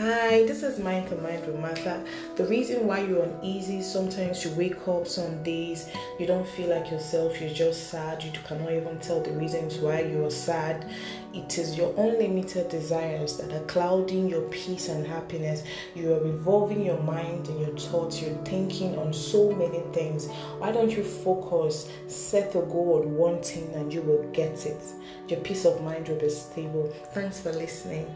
Hi, this is Mind to Mind with Martha. The reason why you're uneasy, sometimes you wake up some days, you don't feel like yourself, you're just sad, you cannot even tell the reasons why you are sad. It is your unlimited desires that are clouding your peace and happiness. You are revolving your mind and your thoughts, you're thinking on so many things. Why don't you focus, set a goal on one thing, and you will get it? Your peace of mind will be stable. Thanks for listening.